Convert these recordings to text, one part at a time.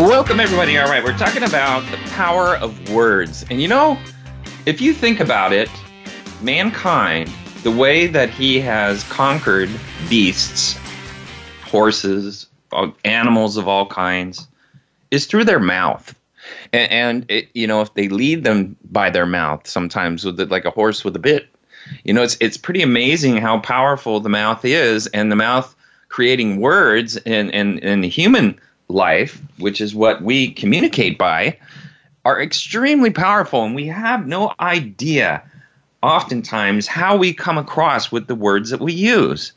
Welcome, everybody. All right, we're talking about the power of words. And you know, if you think about it, mankind, the way that he has conquered beasts, horses, animals of all kinds, is through their mouth. And, and it, you know, if they lead them by their mouth, sometimes with the, like a horse with a bit, you know, it's it's pretty amazing how powerful the mouth is, and the mouth creating words in in, in human life, which is what we communicate by are extremely powerful, and we have no idea oftentimes how we come across with the words that we use.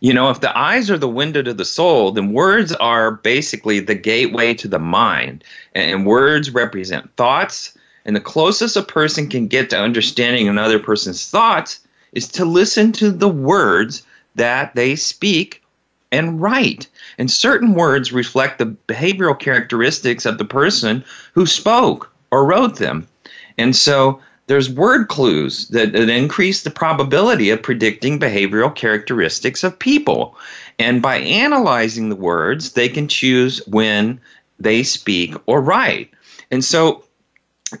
You know, if the eyes are the window to the soul, then words are basically the gateway to the mind. And words represent thoughts. And the closest a person can get to understanding another person's thoughts is to listen to the words that they speak and write. And certain words reflect the behavioral characteristics of the person who spoke or wrote them. And so there's word clues that, that increase the probability of predicting behavioral characteristics of people. And by analyzing the words, they can choose when they speak or write. And so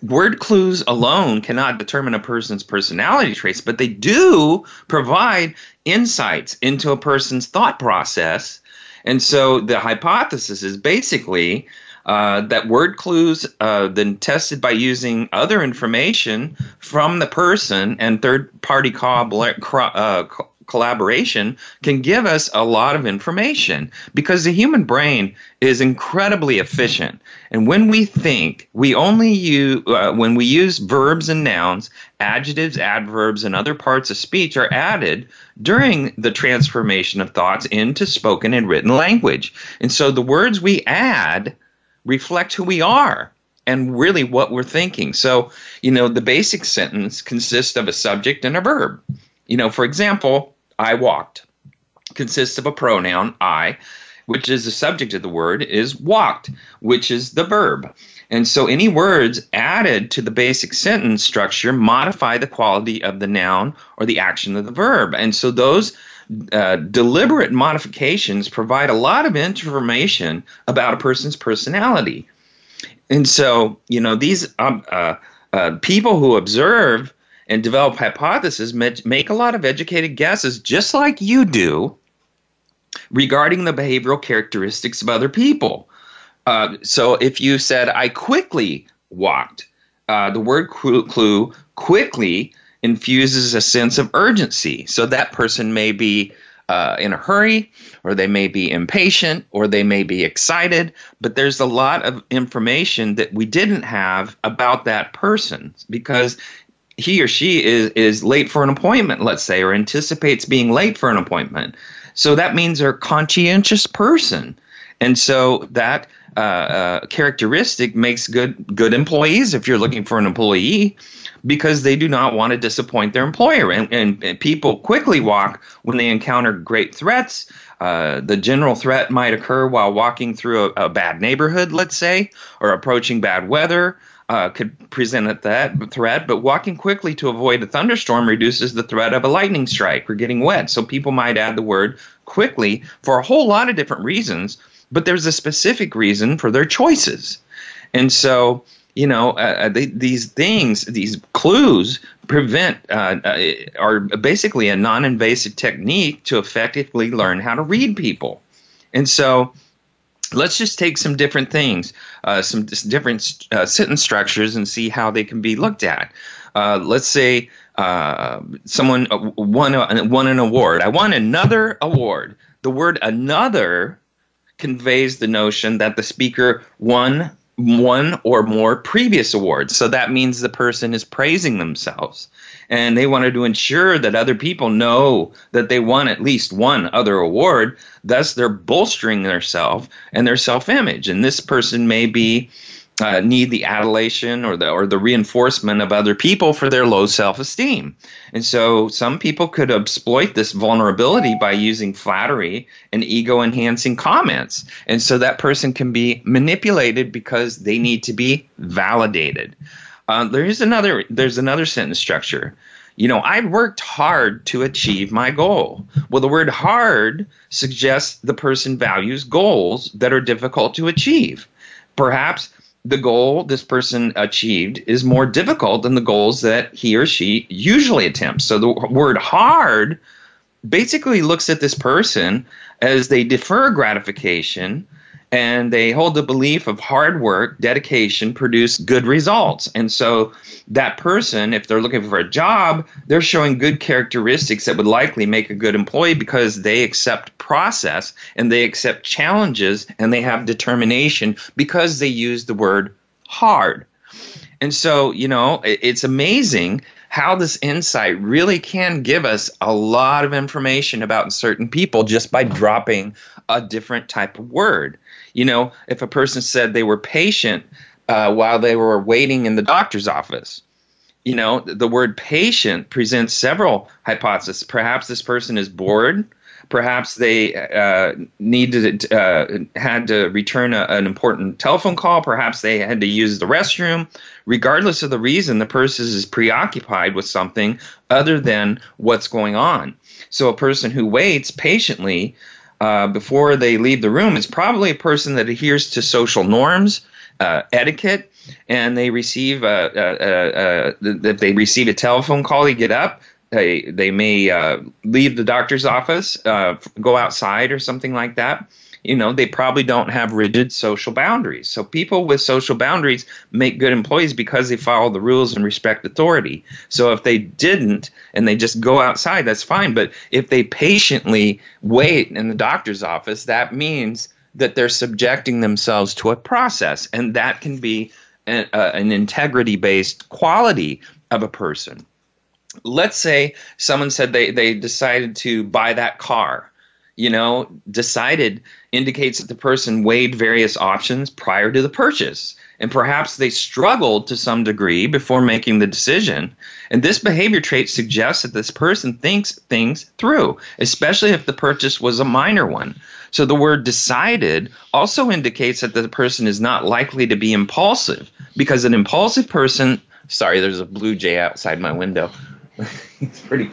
word clues alone cannot determine a person's personality traits, but they do provide insights into a person's thought process. And so the hypothesis is basically uh, that word clues, uh, then tested by using other information from the person and third party uh, collaboration, can give us a lot of information because the human brain is incredibly efficient. And when we think, we only use, uh, when we use verbs and nouns, adjectives, adverbs, and other parts of speech are added during the transformation of thoughts into spoken and written language. And so the words we add reflect who we are and really what we're thinking. So, you know, the basic sentence consists of a subject and a verb. You know, for example, I walked consists of a pronoun I, which is the subject of the word, is walked, which is the verb. And so any words added to the basic sentence structure modify the quality of the noun or the action of the verb. And so those uh, deliberate modifications provide a lot of information about a person's personality. And so, you know, these um, uh, uh, people who observe and develop hypotheses make a lot of educated guesses, just like you do, regarding the behavioral characteristics of other people. Uh, so if you said, I quickly walked, uh, the word clue, quickly infuses a sense of urgency. So that person may be uh, in a hurry, or they may be impatient, or they may be excited, but there's a lot of information that we didn't have about that person because he or she is, is late for an appointment, let's say, or anticipates being late for an appointment. So that means they're a conscientious person. And so that uh, uh, characteristic makes good good employees if you're looking for an employee because they do not want to disappoint their employer. And, and, and people quickly walk when they encounter great threats. Uh, the general threat might occur while walking through a, a bad neighborhood, let's say, or approaching bad weather. Uh, could present a that threat, but walking quickly to avoid a thunderstorm reduces the threat of a lightning strike or getting wet. So people might add the word quickly for a whole lot of different reasons, but there's a specific reason for their choices. And so you know, uh, uh, they, these things, these clues prevent, uh, uh, are basically a non invasive technique to effectively learn how to read people. And so let's just take some different things, uh, some different uh, sentence structures, and see how they can be looked at. let's say someone won, won an award. I won another award. The word another conveys the notion that the speaker won one or more previous awards. So that means the person is praising themselves. And they wanted to ensure that other people know that they won at least one other award. Thus, they're bolstering their self and their self image. And this person may be uh, need the adulation or the or the reinforcement of other people for their low self-esteem. And so some people could exploit this vulnerability by using flattery and ego-enhancing comments. And so that person can be manipulated because they need to be validated. Uh, there's another there's another sentence structure. You know, I worked hard to achieve my goal. Well, the word hard suggests the person values goals that are difficult to achieve. Perhaps the goal this person achieved is more difficult than the goals that he or she usually attempts. So the word hard basically looks at this person as they defer gratification and they hold the belief of hard work, dedication produce good results. And so that person, if they're looking for a job, they're showing good characteristics that would likely make a good employee because they accept process and they accept challenges and they have determination because they use the word hard. And so, you know, it's amazing how this insight really can give us a lot of information about certain people just by dropping a different type of word. You know, if a person said they were patient uh, while they were waiting in the doctor's office, you know, the word patient presents several hypotheses. Perhaps this person is bored. Perhaps they uh, needed uh, had to return a, an important telephone call. Perhaps they had to use the restroom. Regardless of the reason, the person is preoccupied with something other than what's going on. So a person who waits patiently uh, before they leave the room is probably a person that adheres to social norms, uh, etiquette, and they receive a, a, a, a, they receive a telephone call. They get up. They they may uh, leave the doctor's office, uh, go outside or something like that you know, they probably don't have rigid social boundaries. So people with social boundaries make good employees because they follow the rules and respect authority. So if they didn't and they just go outside, that's fine. But if they patiently wait in the doctor's office, that means that they're subjecting themselves to a process. And that can be an, uh, an integrity based quality of a person. Let's say someone said they, they decided to buy that car you know, decided indicates that the person weighed various options prior to the purchase. And perhaps they struggled to some degree before making the decision. And this behavior trait suggests that this person thinks things through, especially if the purchase was a minor one. So the word decided also indicates that the person is not likely to be impulsive because an impulsive person, sorry, there's a blue jay outside my window. he's pretty,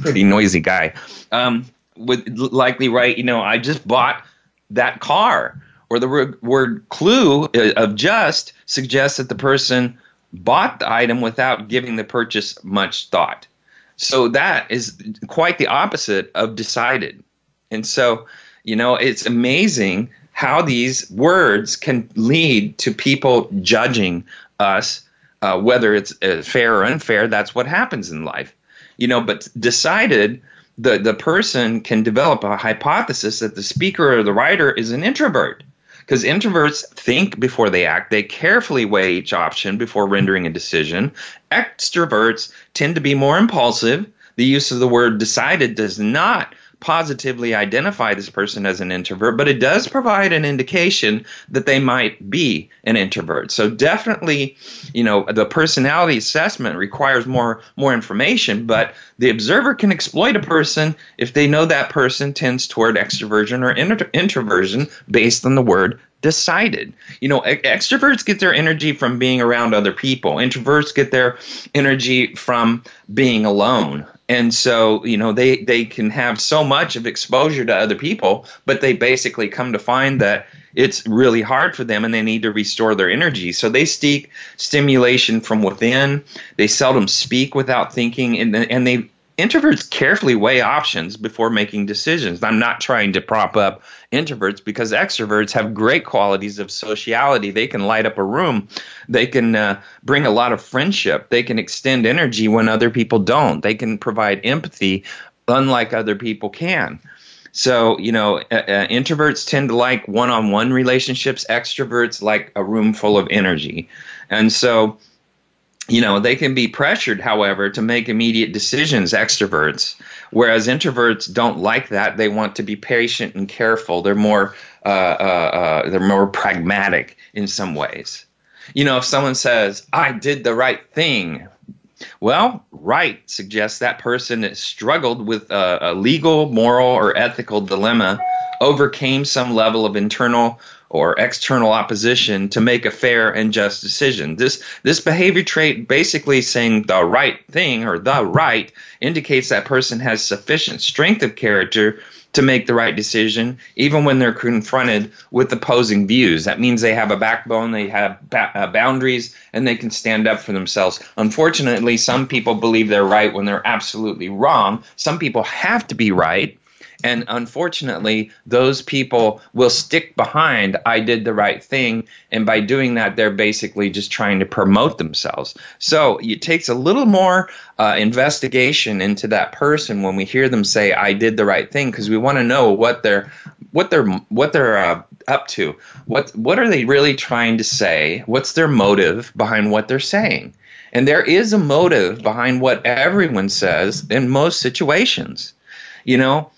pretty noisy guy. Um, would likely write, you know, I just bought that car. Or the word, clue uh, of just suggests that the person bought the item without giving the purchase much thought. So that is quite the opposite of decided. And so, you know, it's amazing how these words can lead to people judging us, uh, whether it's uh, fair or unfair. That's what happens in life. You know, but decided the, the person can develop a hypothesis that the speaker or the writer is an introvert. Because introverts think before they act, they carefully weigh each option before rendering a decision. Extroverts tend to be more impulsive. The use of the word decided does not positively identify this person as an introvert, but it does provide an indication that they might be an introvert. So definitely, you know, the personality assessment requires more more information, but the observer can exploit a person if they know that person tends toward extroversion or intro- introversion based on the word decided. You know, extroverts get their energy from being around other people. Introverts get their energy from being alone and so you know they they can have so much of exposure to other people but they basically come to find that it's really hard for them and they need to restore their energy. So they seek stimulation from within. They seldom speak without thinking and, and they introverts carefully weigh options before making decisions. I'm not trying to prop up introverts because extroverts have great qualities of sociality. They can light up a room, they can uh, bring a lot of friendship, they can extend energy when other people don't, they can provide empathy unlike other people can. So, you know, uh, uh, introverts tend to like one on one relationships, extroverts like a room full of energy. And so, you know, they can be pressured, however, to make immediate decisions, extroverts, whereas introverts don't like that. They want to be patient and careful. They're more, uh, uh, uh, they're more pragmatic in some ways. You know, if someone says, I did the right thing, well, right suggests that person struggled with a, a, legal, moral, or ethical dilemma, overcame some level of internal or external opposition to make a fair and just decision. This this behavior trait basically saying the right thing or the right indicates that person has sufficient strength of character to make the right decision, even when they're confronted with opposing views. That means they have a backbone, they have ba- uh, boundaries, and they can stand up for themselves. Unfortunately, some people believe they're right when they're absolutely wrong. Some people have to be right and unfortunately, those people will stick behind, I did the right thing. And by doing that, they're basically just trying to promote themselves. So it takes a little more uh, investigation into that person when we hear them say, I did the right thing, because we want to know what they're, what they're, what they're uh, up to. What, what are they really trying to say? What's their motive behind what they're saying? And there is a motive behind what everyone says in most situations. You know,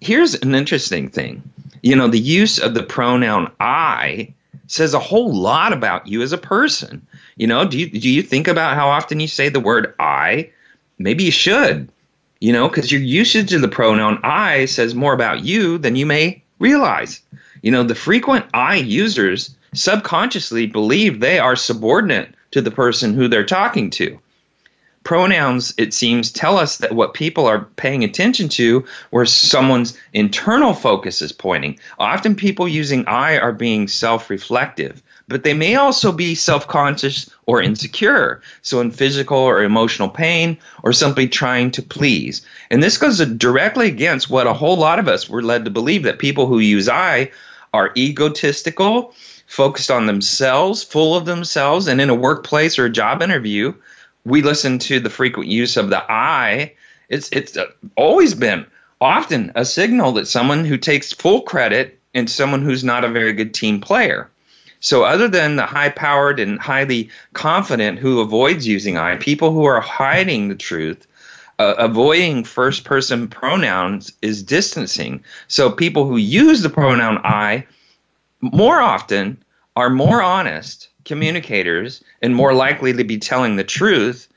here's an interesting thing. You know, the use of the pronoun I says a whole lot about you as a person. You know, do you do you think about how often you say the word I? Maybe you should. You know, because your usage of the pronoun I says more about you than you may realize. You know, the frequent I users subconsciously believe they are subordinate to the person who they're talking to pronouns, it seems, tell us that what people are paying attention to, where someone's internal focus is pointing. Often people using I are being self reflective, but they may also be self conscious or insecure. So, in physical or emotional pain, or simply trying to please. And this goes directly against what a whole lot of us were led to believe that people who use I are egotistical, focused on themselves, full of themselves, and in a workplace or a job interview, we listen to the frequent use of the I, it's it's always been often a signal that someone who takes full credit and someone who's not a very good team player. So, other than the high powered and highly confident who avoids using I, people who are hiding the truth, uh, avoiding first person pronouns is distancing. So, people who use the pronoun I more often are more honest communicators and more likely to be telling the truth.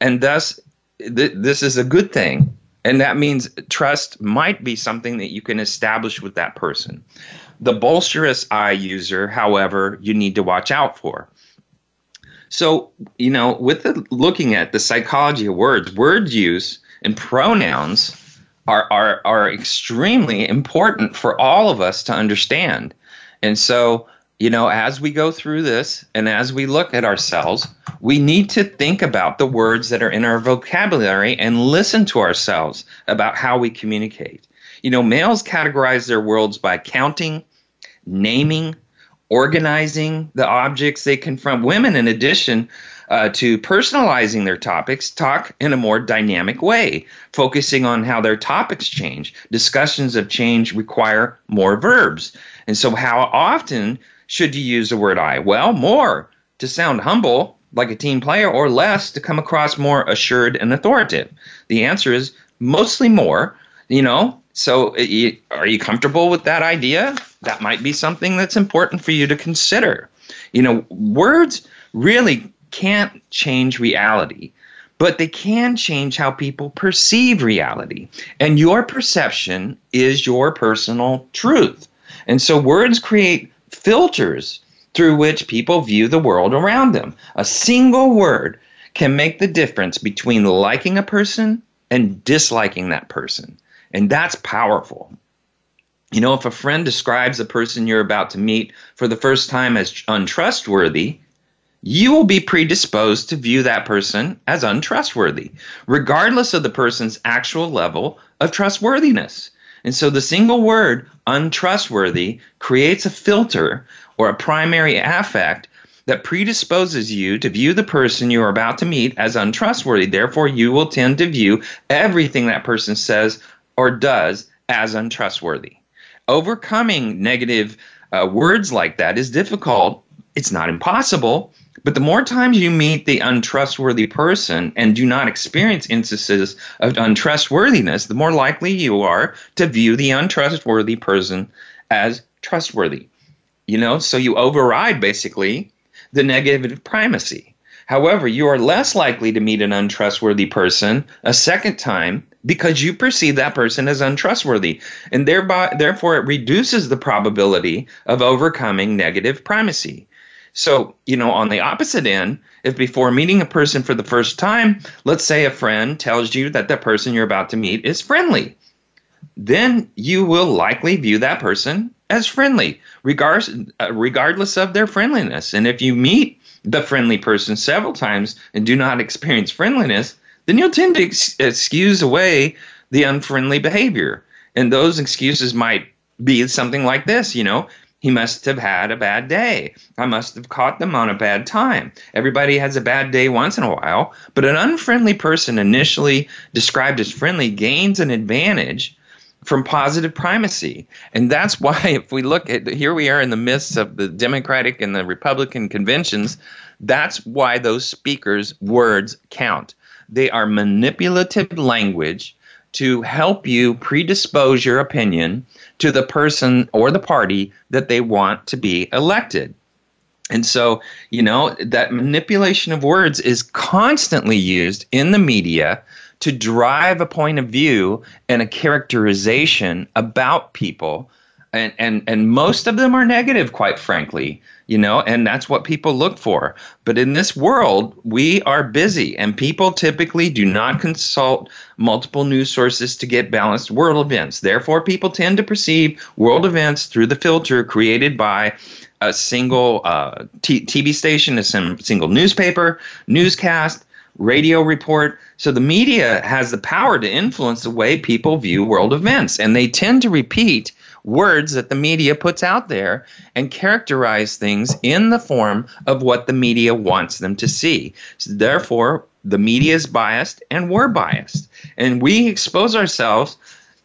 And thus, th- this is a good thing. And that means trust might be something that you can establish with that person. The bolsterous I user, however, you need to watch out for. So, you know, with the, looking at the psychology of words, word use and pronouns are, are, are extremely important for all of us to understand. And so, you know, as we go through this and as we look at ourselves, we need to think about the words that are in our vocabulary and listen to ourselves about how we communicate. You know, males categorize their worlds by counting, naming, organizing the objects they confront. Women, in addition uh, to personalizing their topics, talk in a more dynamic way, focusing on how their topics change. Discussions of change require more verbs. And so, how often should you use the word I? Well, more to sound humble, like a team player, or less to come across more assured and authoritative? The answer is mostly more, you know. So, are you comfortable with that idea? That might be something that's important for you to consider. You know, words really can't change reality, but they can change how people perceive reality. And your perception is your personal truth. And so words create filters through which people view the world around them. A single word can make the difference between liking a person and disliking that person. And that's powerful. You know, if a friend describes the person you're about to meet for the first time as untrustworthy, you will be predisposed to view that person as untrustworthy, regardless of the person's actual level of trustworthiness. And so the single word untrustworthy creates a filter or a primary affect that predisposes you to view the person you are about to meet as untrustworthy. Therefore, you will tend to view everything that person says or does as untrustworthy. Overcoming negative uh, words like that is difficult. It's not impossible, but the more times you meet the untrustworthy person and do not experience instances of untrustworthiness, the more likely you are to view the untrustworthy person as trustworthy. You know, so you override basically the negative primacy. However, you are less likely to meet an untrustworthy person a second time because you perceive that person as untrustworthy. And thereby, therefore, it reduces the probability of overcoming negative primacy. So, you know, on the opposite end, if before meeting a person for the first time, let's say a friend tells you that the person you're about to meet is friendly, then you will likely view that person as friendly, regardless, uh, regardless of their friendliness. And if you meet the friendly person several times and do not experience friendliness, then you'll tend to ex- excuse away the unfriendly behavior. And those excuses might be something like this, you know, he must have had a bad day. I must have caught them on a bad time. Everybody has a bad day once in a while, but an unfriendly person initially described as friendly gains an advantage from positive primacy. And that's why, if we look at here, we are in the midst of the Democratic and the Republican conventions. That's why those speakers' words count. They are manipulative language to help you predispose your opinion to the person or the party that they want to be elected. And so, you know, that manipulation of words is constantly used in the media to drive a point of view and a characterization about people and and and most of them are negative quite frankly you know and that's what people look for but in this world we are busy and people typically do not consult multiple news sources to get balanced world events therefore people tend to perceive world events through the filter created by a single uh, t- tv station a single newspaper newscast radio report. So the media has the power to influence the way people view world events, and they tend to repeat words that the media puts out there and characterize things in the form of what the media wants them to see. So therefore, the media is biased and we're biased. And we expose ourselves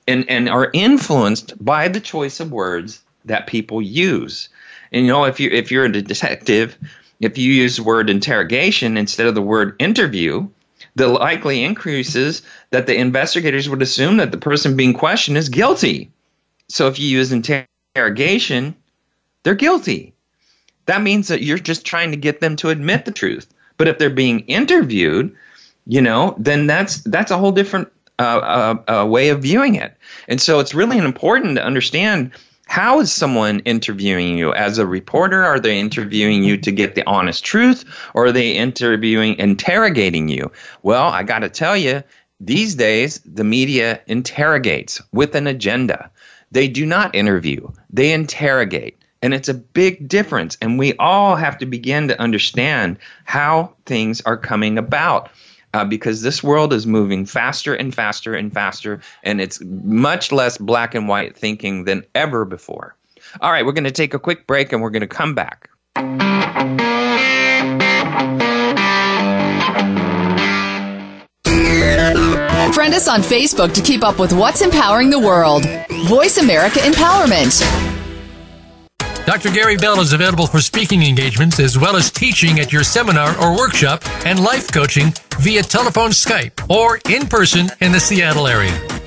and, and are influenced by the choice of words that people use. And you know, if you if you're a detective if you use the word interrogation instead of the word interview, the likely increases that the investigators would assume that the person being questioned is guilty. So if you use interrogation, they're guilty. That means that you're just trying to get them to admit the truth. But if they're being interviewed, you know, then that's that's a whole different uh, uh, uh, way of viewing it. And so it's really important to understand how is someone interviewing you as a reporter are they interviewing you to get the honest truth or are they interviewing interrogating you well i got to tell you these days the media interrogates with an agenda they do not interview they interrogate and it's a big difference and we all have to begin to understand how things are coming about uh, because this world is moving faster and faster and faster, and it's much less black and white thinking than ever before. All right, we're going to take a quick break and we're going to come back. Friend us on Facebook to keep up with what's empowering the world. Voice America Empowerment. Dr. Gary Bell is available for speaking engagements as well as teaching at your seminar or workshop and life coaching via telephone, Skype, or in person in the Seattle area.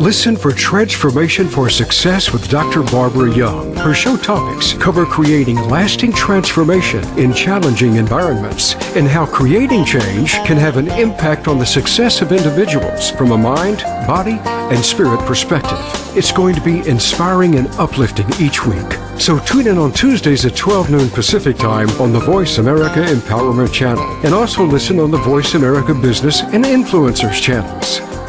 Listen for Transformation for Success with Dr. Barbara Young. Her show topics cover creating lasting transformation in challenging environments and how creating change can have an impact on the success of individuals from a mind, body, and spirit perspective. It's going to be inspiring and uplifting each week. So tune in on Tuesdays at 12 noon Pacific Time on the Voice America Empowerment Channel and also listen on the Voice America Business and Influencers channels.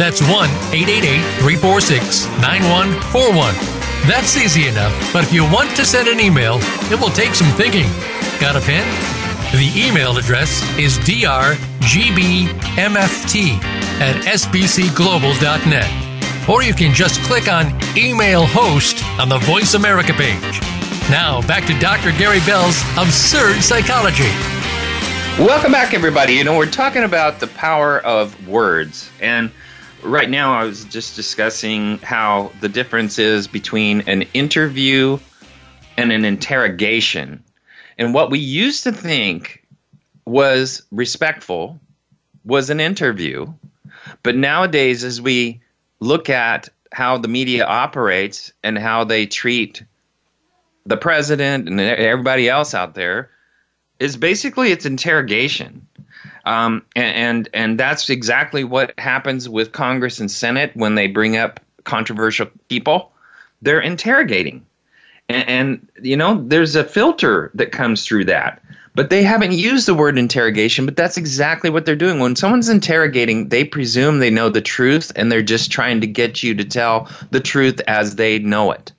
That's 1 888 346 9141. That's easy enough, but if you want to send an email, it will take some thinking. Got a pen? The email address is drgbmft at sbcglobal.net. Or you can just click on Email Host on the Voice America page. Now, back to Dr. Gary Bell's Absurd Psychology. Welcome back, everybody. You know, we're talking about the power of words. And right now, I was just discussing how the difference is between an interview and an interrogation. And what we used to think was respectful was an interview. But nowadays, as we look at how the media operates and how they treat the president and everybody else out there, is basically it's interrogation. Um, and, and that's exactly what happens with Congress and Senate when they bring up controversial people. They're interrogating. And, and, you know, there's a filter that comes through that. But they haven't used the word interrogation, but that's exactly what they're doing. When someone's interrogating, they presume they know the truth and they're just trying to get you to tell the truth as they know it.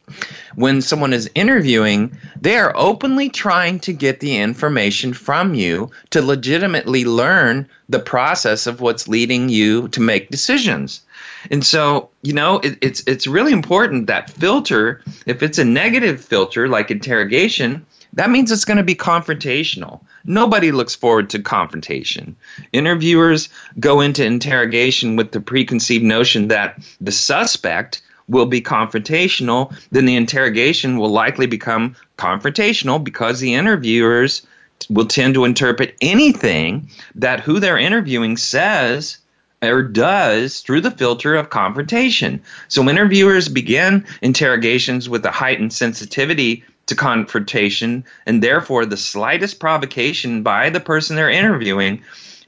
When someone is interviewing, they are openly trying to get the information from you to legitimately learn the process of what's leading you to make decisions. And so, you know, it, it's it's really important that filter. If it's a negative filter like interrogation, that means it's going to be confrontational. Nobody looks forward to confrontation. Interviewers go into interrogation with the preconceived notion that the suspect will be confrontational, then the interrogation will likely become confrontational because the interviewers will tend to interpret anything that who they're interviewing says or does through the filter of confrontation. So interviewers begin interrogations with a heightened sensitivity to confrontation, and therefore the slightest provocation by the person they're interviewing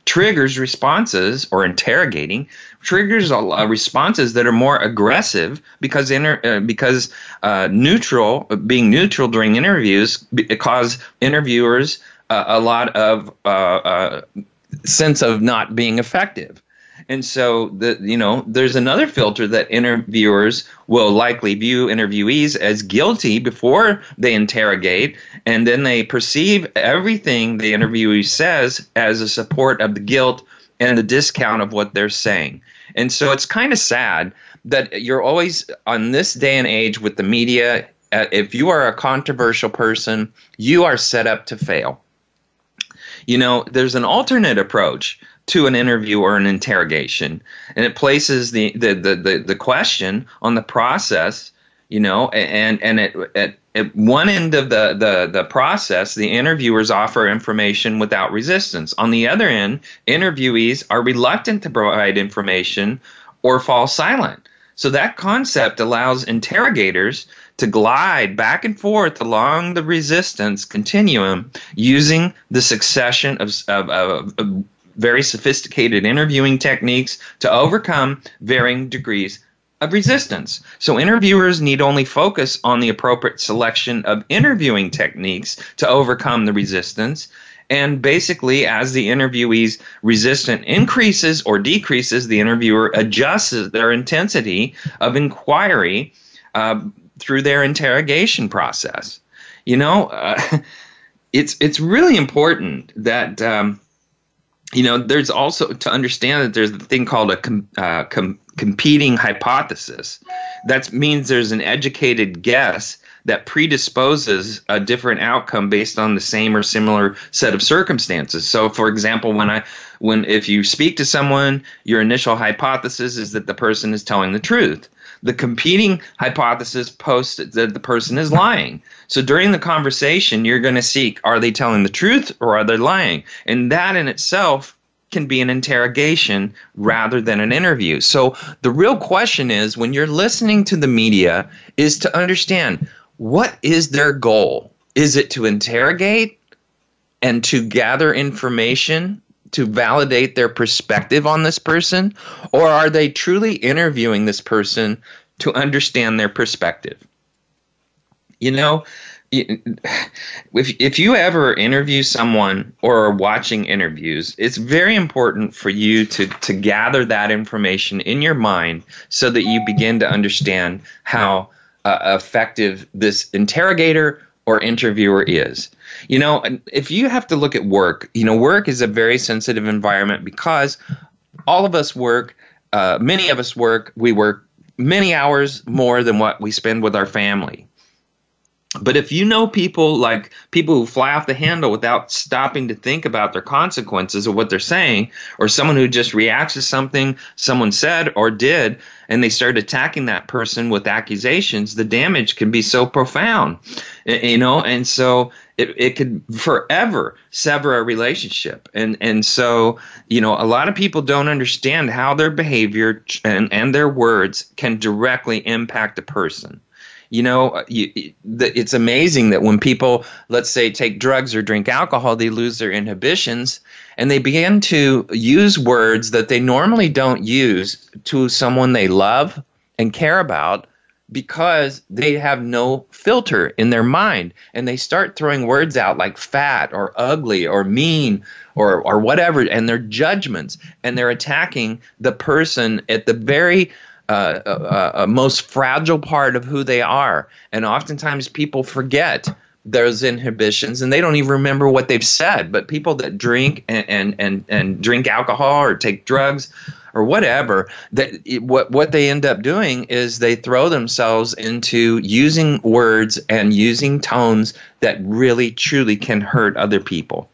triggers responses or interrogating triggers uh, responses that are more aggressive because inter, uh, because uh, neutral being neutral during interviews cause interviewers uh, a lot of uh, sense of not being effective and so the you know there's another filter that interviewers will likely view interviewees as guilty before they interrogate, and then they perceive everything the interviewee says as a support of the guilt and the discount of what they're saying. And so it's kind of sad that you're always on this day and age with the media. Uh, if you are a controversial person, you are set up to fail. You know, there's an alternate approach to an interview or an interrogation. And it places the the the, the, the question on the process you know and and at, at, at one end of the, the the process the interviewers offer information without resistance. On the other end interviewees are reluctant to provide information or fall silent. So that concept allows interrogators to glide back and forth along the resistance continuum using the succession of, of, of very sophisticated interviewing techniques to overcome varying degrees of resistance. So interviewers need only focus on the appropriate selection of interviewing techniques to overcome the resistance. And basically, as the interviewee's resistance increases or decreases, the interviewer adjusts their intensity of inquiry uh, through their interrogation process. You know, uh, it's it's really important that um, you know, there's also to understand that there's a thing called a com, uh, com, competing hypothesis. That means there's an educated guess that predisposes a different outcome based on the same or similar set of circumstances. So, for example, when I when if you speak to someone, your initial hypothesis is that the person is telling the truth. The competing hypothesis posts that the person is lying. So during the conversation, you're going to seek are they telling the truth or are they lying? And that in itself can be an interrogation rather than an interview. So the real question is when you're listening to the media is to understand what is their goal? Is it to interrogate and to gather information to validate their perspective on this person? Or are they truly interviewing this person to understand their perspective? You know, if if you ever interview someone or are watching interviews, it's very important for you to to gather that information in your mind so that you begin to understand how uh, effective this interrogator or interviewer is. You know, if you have to look at work, you know, work is a very sensitive environment because all of us work, uh, many of us work, we work many hours more than what we spend with our family. But if you know people like people who fly off the handle without stopping to think about their consequences of what they're saying, or someone who just reacts to something someone said or did, and they start attacking that person with accusations, the damage can be so profound, you know, and so it, it could forever sever a relationship. And, and so, you know, a lot of people don't understand how their behavior and, and their words can directly impact a person you know, you, it's amazing that when people, let's say, take drugs or drink alcohol, they lose their inhibitions and they begin to use words that they normally don't use to someone they love and care about because they have no filter in their mind and they start throwing words out like fat or ugly or mean or or whatever and they're judgments and they're attacking the person at the very uh, uh, uh, most fragile part of who they are. And oftentimes people forget those inhibitions and they don't even remember what they've said. But people that drink and, and, and, and drink alcohol or take drugs or whatever, that what what they end up doing is they throw themselves into using words and using tones that really truly can hurt other people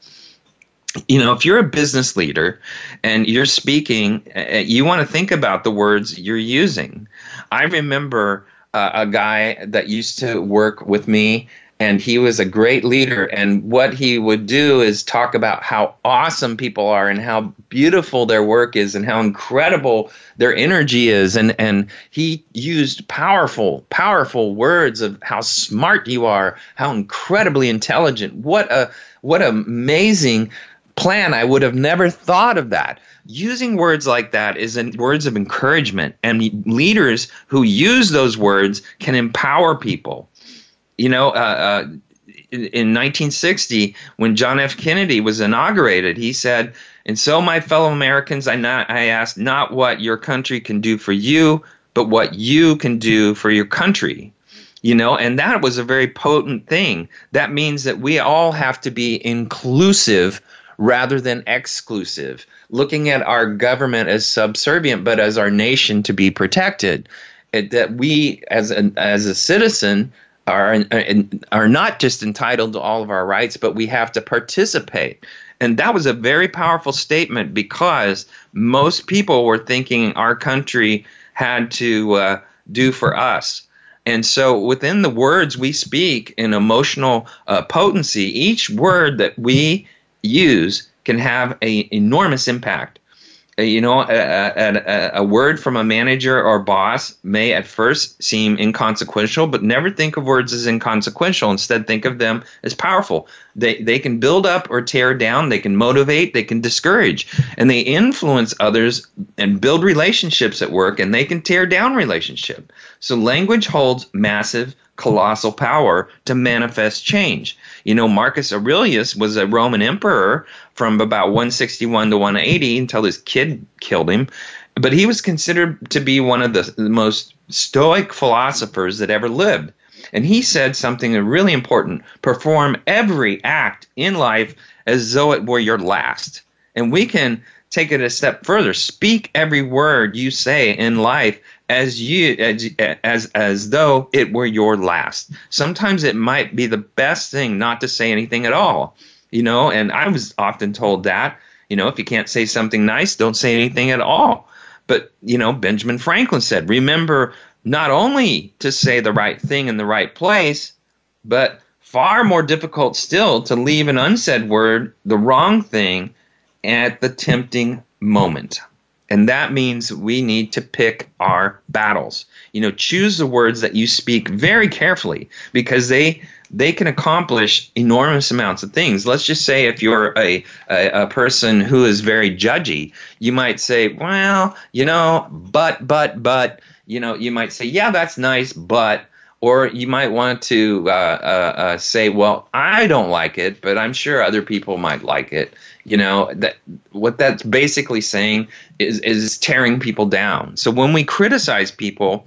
you know, if you're a business leader and you're speaking, uh, you want to think about the words you're using. I remember uh, a guy that used to work with me, and he was a great leader. And what he would do is talk about how awesome people are and how beautiful their work is and how incredible their energy is. And, and he used powerful, powerful words of how smart you are, how incredibly intelligent. What a what amazing plan. I would have never thought of that. Using words like that is in words of encouragement, and leaders who use those words can empower people. You know, uh, uh, in 1960, when John F. Kennedy was inaugurated, he said, "And so, my fellow Americans, I not I ask not what your country can do for you, but what you can do for your country." you know and that was a very potent thing that means that we all have to be inclusive rather than exclusive, looking at our government as subservient, but as our nation to be protected. It, that we, as a, as a citizen, are, are not just entitled to all of our rights, but we have to participate. And that was a very powerful statement because most people were thinking our country had to uh, do for us. And so, within the words we speak in emotional uh, potency, each word that we use can have an enormous impact. Uh, you know, a, a, a, word from a manager or boss may at first seem inconsequential, but never think of words as inconsequential. Instead, think of them as powerful. They, they can build up or tear down, they can motivate, they can discourage, and they influence others and build relationships at work, and they can tear down relationship. So language holds massive colossal power to manifest change. You know, Marcus Aurelius was a Roman emperor from about 161 to 180 until his kid killed him. But he was considered to be one of the, most stoic philosophers that ever lived. And he said something really important perform every act in life as though it were your last. And we can take it a step further. Speak every word you say in life as you as as as though it were your last. Sometimes it might be the best thing not to say anything at all. You know, and I was often told that, you know, if you can't say something nice, don't say anything at all. But, you know, Benjamin Franklin said, remember not only to say the right thing in the right place, but far more difficult still to leave an unsaid word, the wrong thing, at the tempting moment. And that means we need to pick our battles. You know, choose the words that you speak very carefully because they they can accomplish enormous amounts of things. Let's just say if you're a, a, a person who is very judgy, you might say, well, you know, but, but, but, you know, you might say, yeah, that's nice, but, or you might want to uh, uh, uh, say, "Well, I don't like it, but I'm sure other people might like it." You know that what that's basically saying is is tearing people down. So when we criticize people,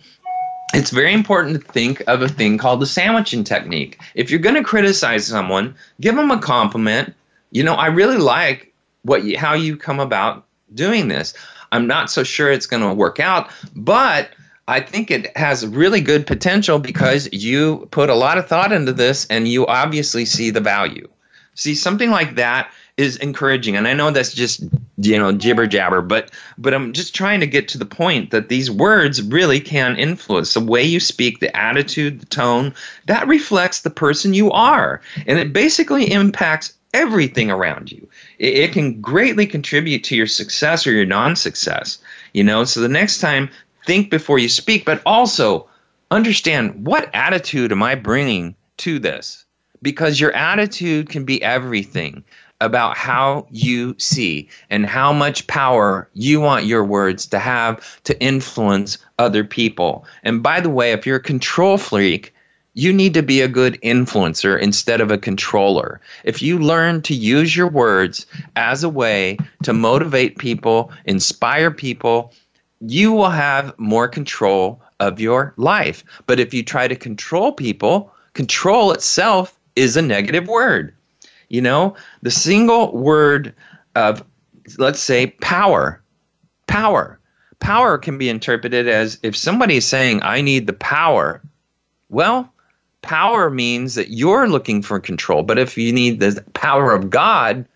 it's very important to think of a thing called the sandwiching technique. If you're going to criticize someone, give them a compliment. You know, I really like what you, how you come about doing this. I'm not so sure it's going to work out, but I think it has really good potential because you put a lot of thought into this and you obviously see the value. See, something like that is encouraging. And I know that's just, you know, jibber jabber, but but I'm just trying to get to the point that these words really can influence the way you speak, the attitude, the tone, that reflects the person you are. And it basically impacts everything around you. It, it can greatly contribute to your success or your non-success. You know, so the next time think before you speak, but also understand what attitude am I bringing to this? Because your attitude can be everything about how you see and how much power you want your words to have to influence other people. And by the way, if you're a control freak, you need to be a good influencer instead of a controller. If you learn to use your words as a way to motivate people, inspire people, you will have more control of your life. But if you try to control people, control itself is a negative word. You know, the single word of, let's say, power, power. Power can be interpreted as if somebody is saying, I need the power. Well, power means that you're looking for control. But if you need the power of God,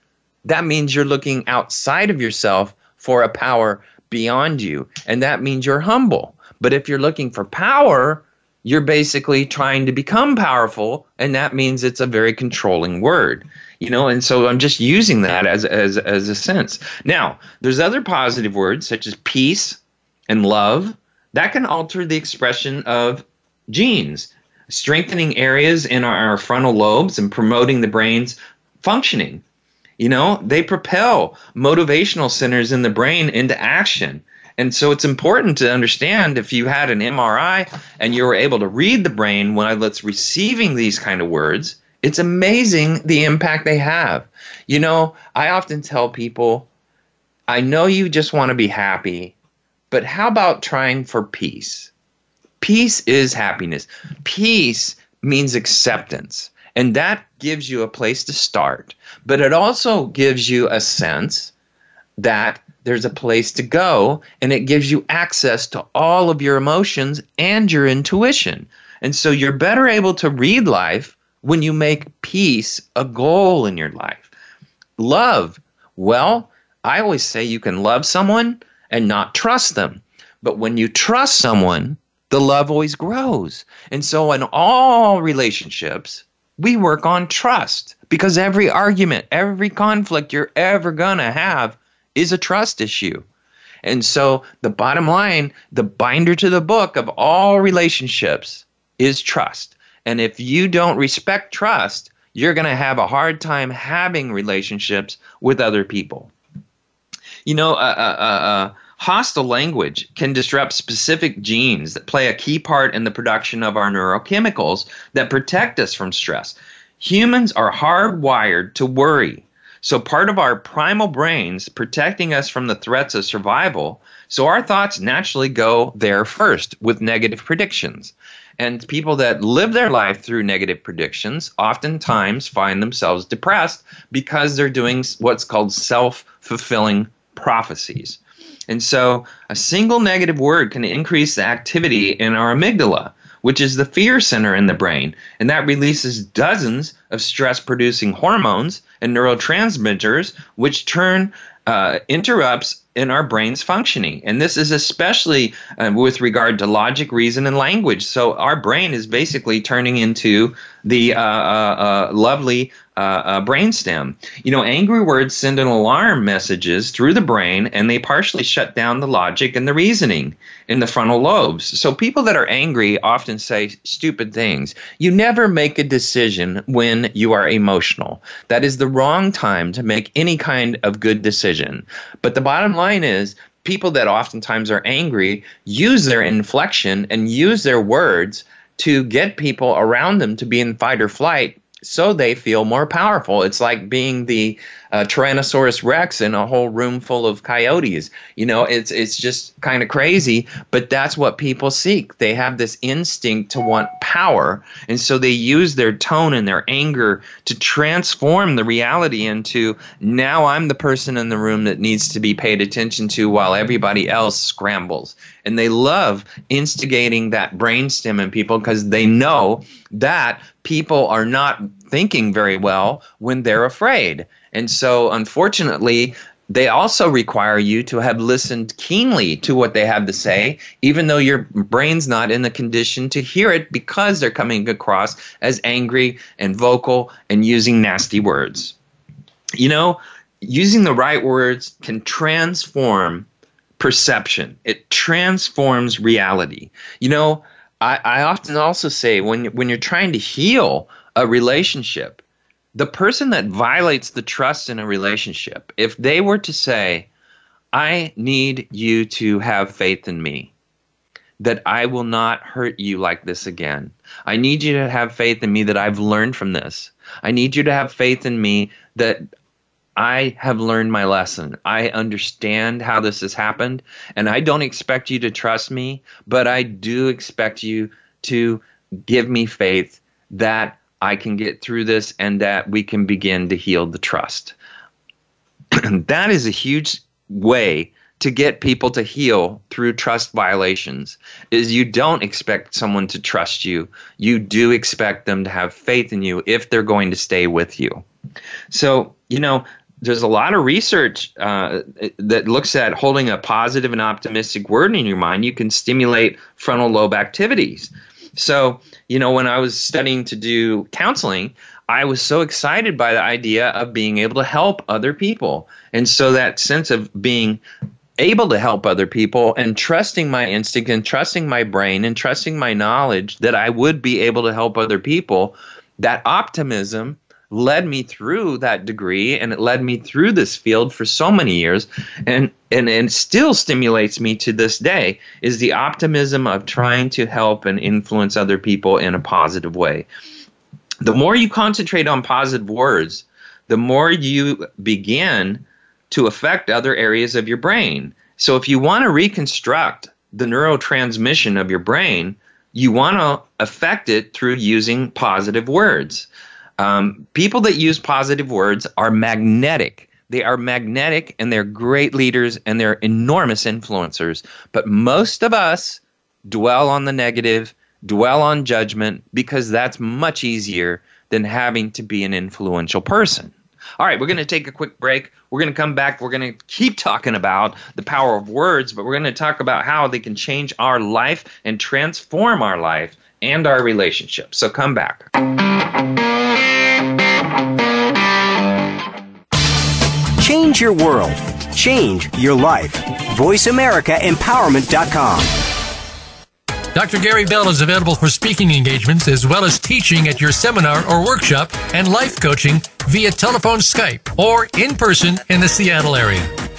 that means you're looking outside of yourself for a power beyond you. And that means you're humble. But if you're looking for power, you're basically trying to become powerful. And that means it's a very controlling word. You know, and so I'm just using that as, as, as a sense. Now, there's other positive words such as peace and love that can alter the expression of genes, strengthening areas in our, frontal lobes and promoting the brain's functioning. You know, they propel motivational centers in the brain into action. And so it's important to understand if you had an MRI and you were able to read the brain while it's receiving these kind of words, it's amazing the impact they have. You know, I often tell people, I know you just want to be happy, but how about trying for peace? Peace is happiness. Peace means acceptance. And that gives you a place to start. But it also gives you a sense that there's a place to go and it gives you access to all of your emotions and your intuition. And so you're better able to read life when you make peace a goal in your life. Love. Well, I always say you can love someone and not trust them. But when you trust someone, the love always grows. And so in all relationships, we work on trust because every argument, every conflict you're ever going to have is a trust issue. And so the bottom line, the binder to the book of all relationships is trust. And if you don't respect trust, you're going to have a hard time having relationships with other people. You know, uh, uh, uh, hostile language can disrupt specific genes that play a key part in the production of our neurochemicals that protect us from stress. Humans are hardwired to worry. So, part of our primal brains protecting us from the threats of survival, so our thoughts naturally go there first with negative predictions. And people that live their life through negative predictions oftentimes find themselves depressed because they're doing what's called self fulfilling prophecies. And so a single negative word can increase the activity in our amygdala, which is the fear center in the brain. And that releases dozens of stress producing hormones and neurotransmitters, which turn uh, interrupts in our brain's functioning. And this is especially uh, with regard to logic, reason, and language. So our brain is basically turning into the uh, uh, uh lovely uh, uh, brainstem. You know, angry words send an alarm messages through the brain and they partially shut down the logic and the reasoning in the frontal lobes. So people that are angry often say stupid things. You never make a decision when you are emotional. That is the wrong time to make any kind of good decision. But the bottom line is people that oftentimes are angry use their inflection and use their words to get people around them to be in fight or flight so they feel more powerful. It's like being the uh, Tyrannosaurus Rex in a whole room full of coyotes. You know, it's it's just kind of crazy, but that's what people seek. They have this instinct to want power, and so they use their tone and their anger to transform the reality into now I'm the person in the room that needs to be paid attention to while everybody else scrambles. And they love instigating that brainstem in people because they know that people are not thinking very well when they're afraid. And so, unfortunately, they also require you to have listened keenly to what they have to say, even though your brain's not in the condition to hear it because they're coming across as angry and vocal and using nasty words. You know, using the right words can transform perception, it transforms reality. You know, I, I often also say when, when you're trying to heal a relationship, the person that violates the trust in a relationship, if they were to say, I need you to have faith in me, that I will not hurt you like this again. I need you to have faith in me that I've learned from this. I need you to have faith in me that I have learned my lesson. I understand how this has happened, and I don't expect you to trust me, but I do expect you to give me faith that I can get through this and that we can begin to heal the trust. that is a huge way to get people to heal through trust violations is you don't expect someone to trust you. You do expect them to have faith in you if they're going to stay with you. So you know there's a lot of research uh, that looks at holding a positive and optimistic word in your mind. You can stimulate frontal lobe activities so you know, when I was studying to do counseling, I was so excited by the idea of being able to help other people. And so that sense of being able to help other people and trusting my instinct and trusting my brain and trusting my knowledge that I would be able to help other people, that optimism led me through that degree and it led me through this field for so many years and and and still stimulates me to this day is the optimism of trying to help and influence other people in a positive way. The more you concentrate on positive words the more you begin to affect other areas of your brain. So if you want to reconstruct the neurotransmission of your brain you want to affect it through using positive words um, people that use positive words are magnetic. They are magnetic and they're great leaders and they're enormous influencers. But most of us dwell on the negative, dwell on judgment, because that's much easier than having to be an influential person. All right, we're going to take a quick break. We're going to come back. We're going to keep talking about the power of words, but we're going to talk about how they can change our life and transform our life and our relationships. So come back. Change your world. Change your life. VoiceAmericaEmpowerment.com. Dr. Gary Bell is available for speaking engagements as well as teaching at your seminar or workshop and life coaching via telephone, Skype, or in person in the Seattle area.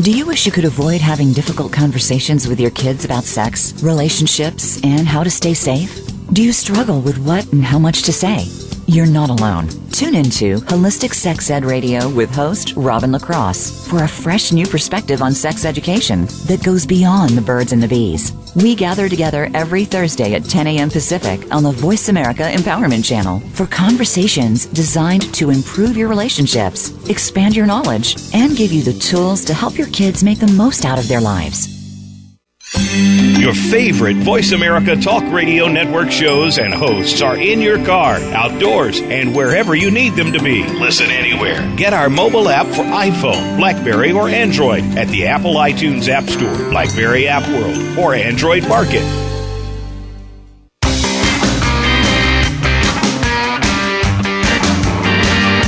Do you wish you could avoid having difficult conversations with your kids about sex, relationships, and how to stay safe? Do you struggle with what and how much to say? You're not alone. Tune into Holistic Sex Ed Radio with host Robin LaCrosse for a fresh new perspective on sex education that goes beyond the birds and the bees. We gather together every Thursday at 10 a.m. Pacific on the Voice America Empowerment Channel for conversations designed to improve your relationships, expand your knowledge, and give you the tools to help your kids make the most out of their lives. Your favorite Voice America Talk Radio Network shows and hosts are in your car, outdoors, and wherever you need them to be. Listen anywhere. Get our mobile app for iPhone, Blackberry, or Android at the Apple iTunes App Store, Blackberry App World, or Android Market.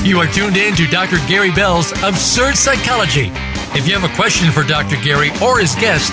You are tuned in to Dr. Gary Bell's Absurd Psychology. If you have a question for Dr. Gary or his guest,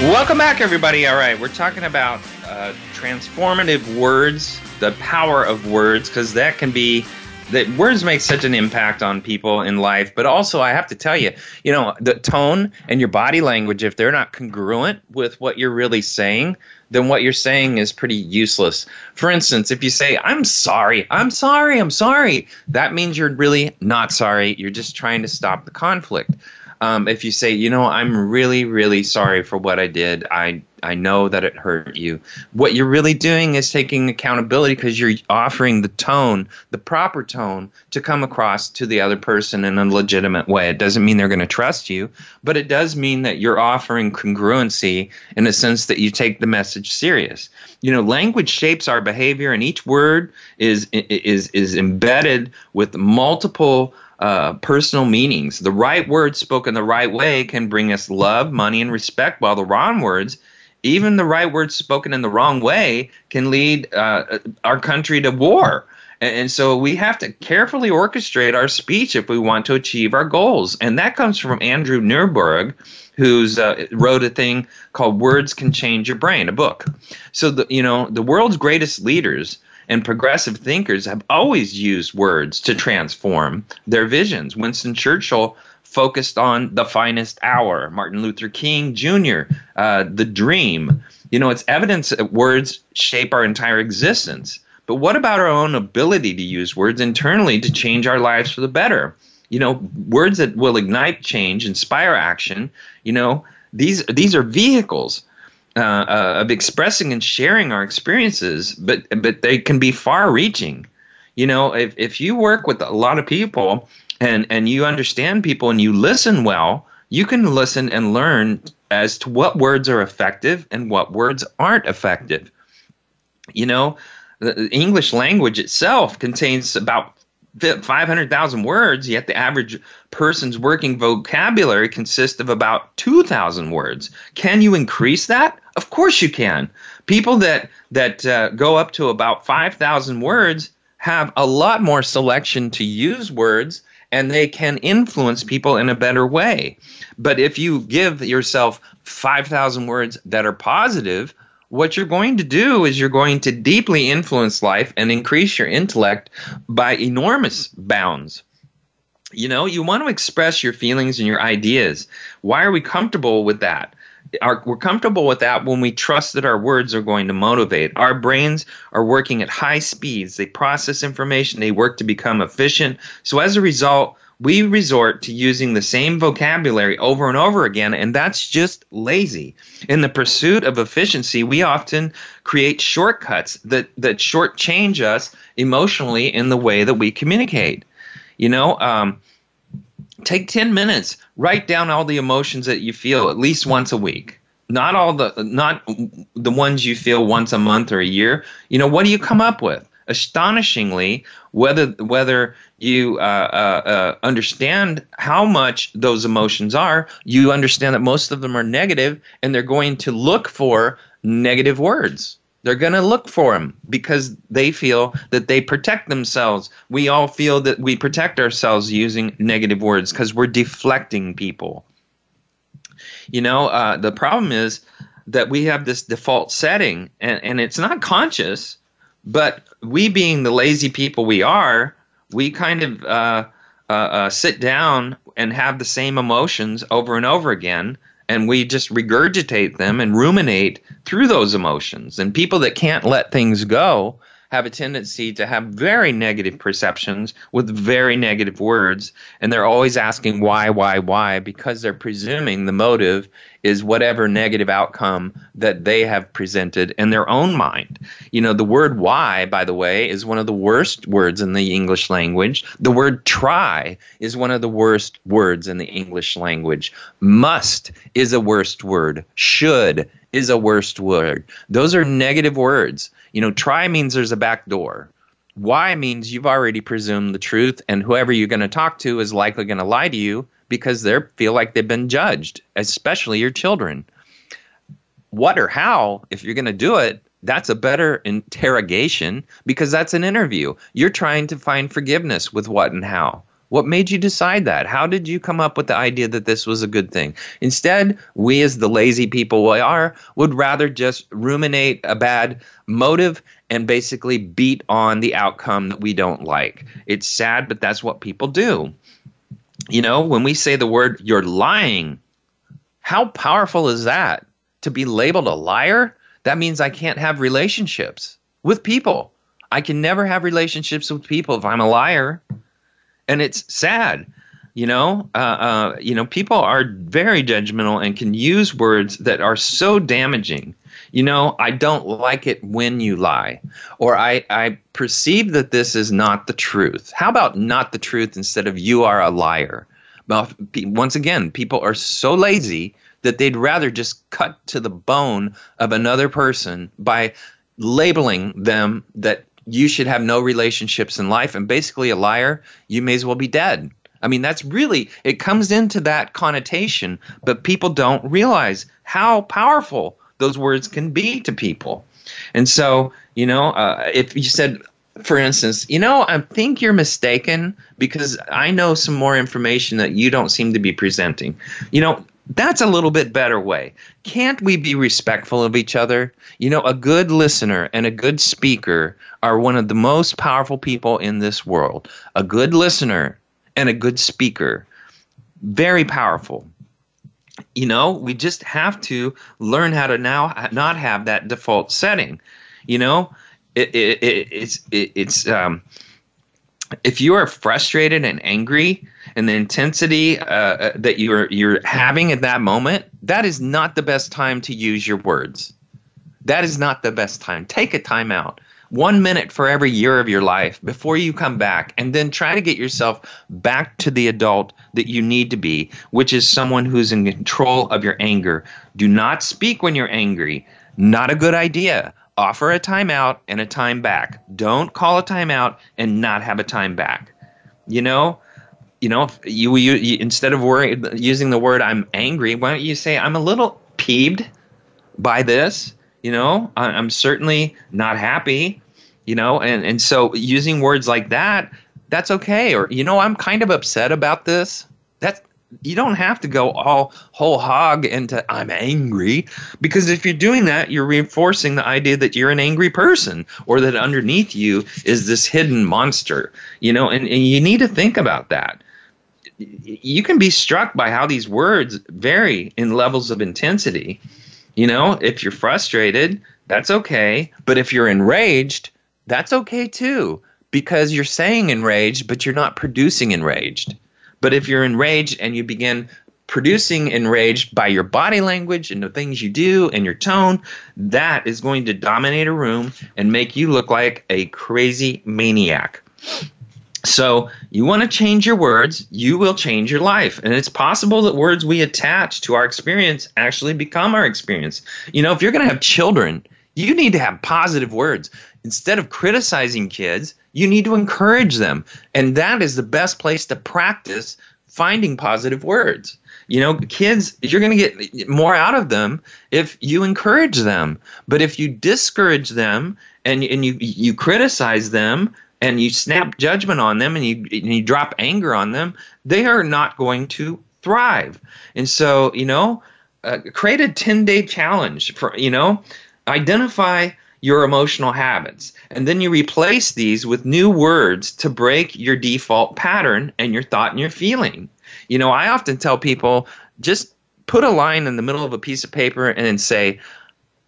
Welcome back, everybody. All right, we're talking about uh, transformative words, the power of words, because that can be that words make such an impact on people in life but also i have to tell you you know the tone and your body language if they're not congruent with what you're really saying then what you're saying is pretty useless. For instance, if you say, I'm sorry, I'm sorry, I'm sorry, that means you're really not sorry. You're just trying to stop the conflict. Um, if you say, you know, I'm really, really sorry for what I did, I I know that it hurt you. What you're really doing is taking accountability because you're offering the tone, the proper tone, to come across to the other person in a legitimate way. It doesn't mean they're going to trust you, but it does mean that you're offering congruency in the sense that you take the message serious. You know, language shapes our behavior, and each word is is is embedded with multiple uh, personal meanings. The right words spoken the right way can bring us love, money, and respect, while the wrong words even the right words spoken in the wrong way can lead uh, our country to war. And, and so we have to carefully orchestrate our speech if we want to achieve our goals. And that comes from Andrew Newberg, who's uh, wrote a thing called "Words Can Change Your Brain," a book. So the you know the world's greatest leaders and progressive thinkers have always used words to transform their visions. Winston Churchill focused on the finest hour. Martin Luther King Jr., uh, the dream. You know, it's evidence that words shape our entire existence. But what about our own ability to use words internally to change our lives for the better? You know, words that will ignite change, inspire action. You know, these these are vehicles uh, uh, of expressing and sharing our experiences, but but they can be far-reaching. You know, if if you work with a lot of people and and you understand people and you listen well, you can listen and learn as to what words are effective and what words aren't effective. You know, the English language itself contains about 500,000 words, yet the average person's working vocabulary consists of about 2,000 words. Can you increase that? Of course you can. People that that uh, go up to about 5,000 words have a lot more selection to use words and they can influence people in a better way. But if you give yourself 5,000 words that are positive, what you're going to do is you're going to deeply influence life and increase your intellect by enormous bounds. You know, you want to express your feelings and your ideas. Why are we comfortable with that? Are, we're comfortable with that when we trust that our words are going to motivate. Our brains are working at high speeds. They process information, they work to become efficient. So as a result, we resort to using the same vocabulary over and over again, and that's just lazy. In the pursuit of efficiency, we often create shortcuts that, that shortchange us emotionally in the way that we communicate. You know, um, take 10 minutes. Write down all the emotions that you feel at least once a week. Not all the not the ones you feel once a month or a year. You know what do you come up with? Astonishingly whether whether you uh, uh, uh, understand how much those emotions are you understand that most of them are negative and they're going to look for negative words they're going to look for them because they feel that they protect themselves. We all feel that we protect ourselves using negative words because we're deflecting people. You know, uh, the problem is that we have this default setting, and, and it's not conscious, but we, being the lazy people we are, we kind of uh, uh, uh sit down and have the same emotions over and over again and we just regurgitate them and ruminate through those emotions. And people that can't let things go have a tendency to have very negative perceptions with very negative words. And they're always asking why, why, why, because they're presuming the motive is whatever negative outcome that they have presented in their own mind. You know, the word why, by the way, is one of the worst words in the English language. The word try is one of the worst words in the English language. Must is a worst word. Should is a worst word. Those are negative words. You know, try means there's a back door. Why means you've already presumed the truth, and whoever you're going to talk to is likely going to lie to you because they feel like they've been judged, especially your children. What or how, if you're going to do it, that's a better interrogation because that's an interview. You're trying to find forgiveness with what and how. What made you decide that? How did you come up with the idea that this was a good thing? Instead, we, as the lazy people we are, would rather just ruminate a bad motive and basically beat on the outcome that we don't like. It's sad, but that's what people do. You know, when we say the word you're lying, how powerful is that? To be labeled a liar? That means I can't have relationships with people. I can never have relationships with people if I'm a liar. And it's sad. You know, uh, uh, you know, people are very judgmental and can use words that are so damaging. You know, I don't like it when you lie, or I, I perceive that this is not the truth. How about not the truth instead of you are a liar? Well, once again, people are so lazy that they'd rather just cut to the bone of another person by labeling them that you should have no relationships in life and basically a liar, you may as well be dead. I mean, that's really, it comes into that connotation, but people don't realize how powerful those words can be to people. And so, you know, uh, if you said, for instance, you know, I think you're mistaken because I know some more information that you don't seem to be presenting. You know, that's a little bit better way. Can't we be respectful of each other? You know, a good listener and a good speaker are one of the most powerful people in this world. A good listener and a good speaker. Very powerful. You know, we just have to learn how to now not have that default setting. You know, it, it, it it's it, it's um, if you are frustrated and angry and the intensity uh, uh, that you're you're having at that moment, that is not the best time to use your words. That is not the best time. Take a time out. One minute for every year of your life before you come back, and then try to get yourself back to the adult that you need to be, which is someone who's in control of your anger. Do not speak when you're angry. Not a good idea offer a timeout and a time back. Don't call a timeout and not have a time back. You know, you know, you, you, you instead of worry, using the word "I'm angry," why don't you say "I'm a little peeved by this"? You know, I, I'm certainly not happy. You know, and and so using words like that, that's okay. Or you know, I'm kind of upset about this. That's you don't have to go all whole hog into I'm angry because if you're doing that, you're reinforcing the idea that you're an angry person or that underneath you is this hidden monster, you know, and, and you need to think about that. You can be struck by how these words vary in levels of intensity. You know, if you're frustrated, that's okay. But if you're enraged, that's okay too because you're saying enraged, but you're not producing enraged. But if you're enraged and you begin producing enraged by your body language and the things you do and your tone, that is going to dominate a room and make you look like a crazy maniac. So, you want to change your words, you will change your life. And it's possible that words we attach to our experience actually become our experience. You know, if you're going to have children, you need to have positive words. Instead of criticizing kids, you need to encourage them. And that is the best place to practice finding positive words. You know, kids, you're going to get more out of them if you encourage them. But if you discourage them and, and you, you criticize them and you snap judgment on them and you, and you drop anger on them, they are not going to thrive. And so, you know, uh, create a 10 day challenge for, you know, identify your emotional habits. And then you replace these with new words to break your default pattern and your thought and your feeling. You know, I often tell people just put a line in the middle of a piece of paper and then say,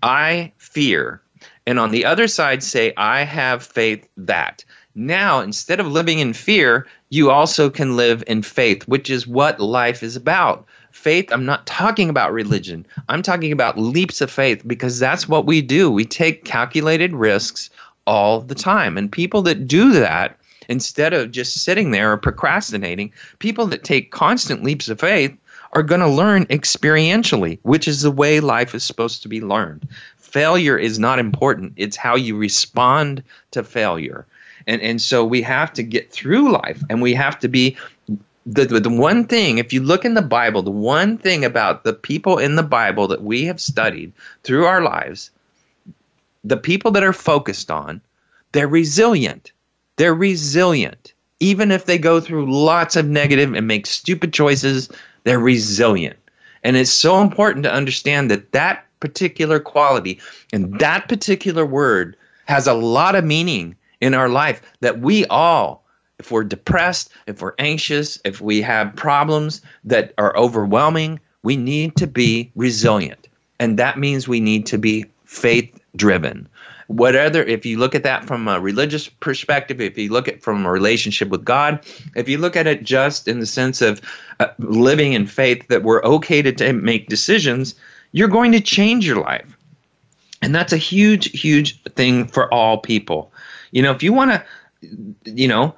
I fear. And on the other side, say, I have faith that. Now, instead of living in fear, you also can live in faith, which is what life is about. Faith, I'm not talking about religion. I'm talking about leaps of faith because that's what we do. We take calculated risks all the time. And people that do that, instead of just sitting there or procrastinating, people that take constant leaps of faith are going to learn experientially, which is the way life is supposed to be learned. Failure is not important, it's how you respond to failure. And, and so we have to get through life and we have to be the, the, the one thing, if you look in the Bible, the one thing about the people in the Bible that we have studied through our lives, the people that are focused on, they're resilient. They're resilient. Even if they go through lots of negative and make stupid choices, they're resilient. And it's so important to understand that that particular quality and that particular word has a lot of meaning in our life that we all if we're depressed, if we're anxious, if we have problems that are overwhelming, we need to be resilient. And that means we need to be faith driven. Whatever, if you look at that from a religious perspective, if you look at from a relationship with God, if you look at it just in the sense of uh, living in faith that we're okay to t- make decisions, you're going to change your life. And that's a huge, huge thing for all people. You know, if you want to, you know,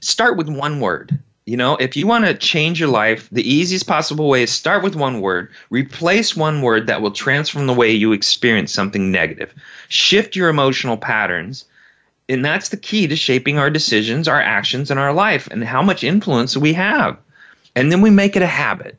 start with one word. You know, if you want to change your life, the easiest possible way is start with one word, replace one word that will transform the way you experience something negative. Shift your emotional patterns. And that's the key to shaping our decisions, our actions, and our life, and how much influence we have. And then we make it a habit.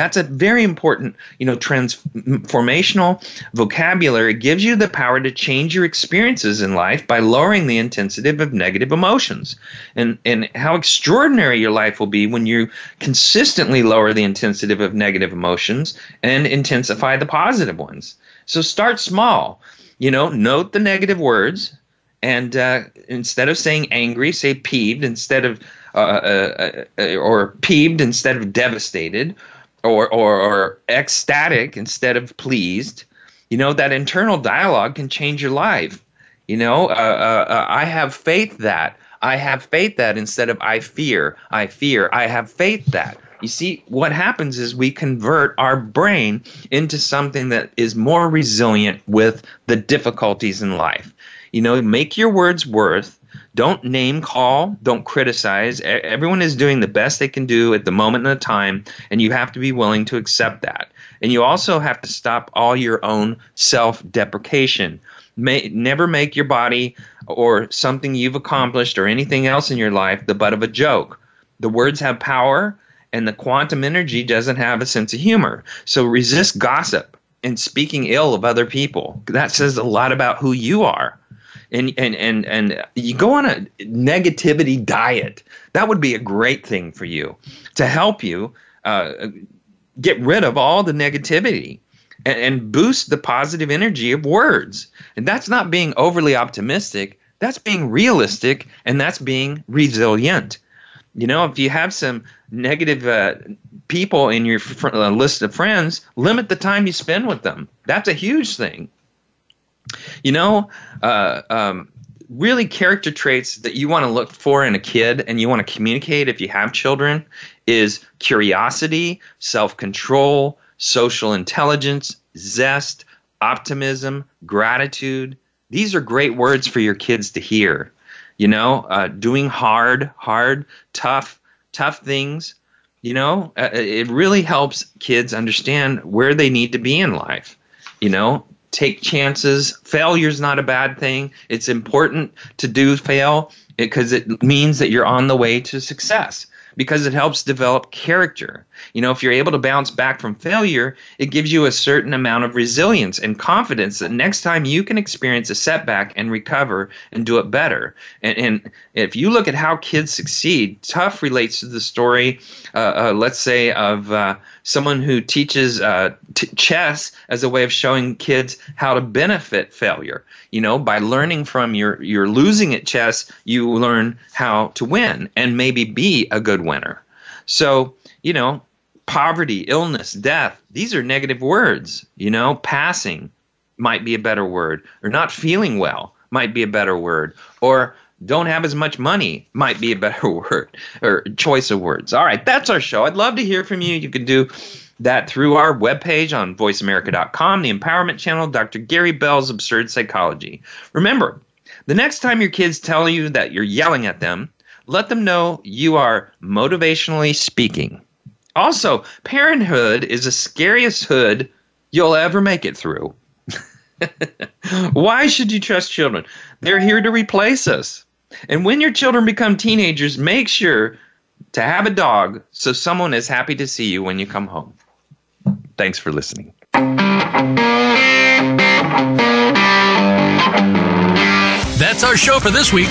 That's a very important, you know, transformational vocabulary. It gives you the power to change your experiences in life by lowering the intensity of negative emotions. And and how extraordinary your life will be when you consistently lower the intensity of negative emotions and intensify the positive ones. So start small. You know, note the negative words and uh, instead of saying angry, say peeved instead of uh, uh, uh or peeved instead of devastated or, or, or ecstatic instead of pleased, you know, that internal dialogue can change your life. You know, uh, uh, uh, I have faith that. I have faith that instead of I fear, I fear, I have faith that. You see, what happens is we convert our brain into something that is more resilient with the difficulties in life. You know, make your words worth don't name call, don't criticize. Everyone is doing the best they can do at the moment and the time, and you have to be willing to accept that. And you also have to stop all your own self deprecation. Never make your body or something you've accomplished or anything else in your life the butt of a joke. The words have power, and the quantum energy doesn't have a sense of humor. So resist gossip and speaking ill of other people. That says a lot about who you are and and and and you go on a negativity diet. That would be a great thing for you to help you uh, get rid of all the negativity and, and boost the positive energy of words. And that's not being overly optimistic. That's being realistic, and that's being resilient. You know, if you have some negative uh, people in your fr- uh, list of friends, limit the time you spend with them. That's a huge thing. You know, uh, um, really character traits that you want to look for in a kid and you want to communicate if you have children is curiosity, self control, social intelligence, zest, optimism, gratitude. These are great words for your kids to hear. You know, uh, doing hard, hard, tough, tough things. You know, uh, it really helps kids understand where they need to be in life. You know, take chances. Failure is not a bad thing. It's important to do fail because it, it means that you're on the way to success because it helps develop character. You know, if you're able to bounce back from failure, it gives you a certain amount of resilience and confidence that next time you can experience a setback and recover and do it better. And, and if you look at how kids succeed, tough relates to the story, uh, uh, let's say, of uh, someone who teaches uh, t- chess as a way of showing kids how to benefit failure. You know, by learning from your, your losing at chess, you learn how to win and maybe be a good winner. So, you know, poverty, illness, death, these are negative words, you know, passing. might be a better word, or not feeling well might be a better word, or don't have as much money might be a better word or choice of words. All right, that's our show. I'd love to hear from you. You can do that through our webpage on voiceamerica.com, the empowerment channel, Dr. Gary Bell's Absurd Psychology. Remember, the next time your kids tell you that you're yelling at them, let them know you are motivationally speaking. Also, parenthood is the scariest hood you'll ever make it through. Why should you trust children? They're here to replace us. And when your children become teenagers, make sure to have a dog so someone is happy to see you when you come home. Thanks for listening. That's our show for this week.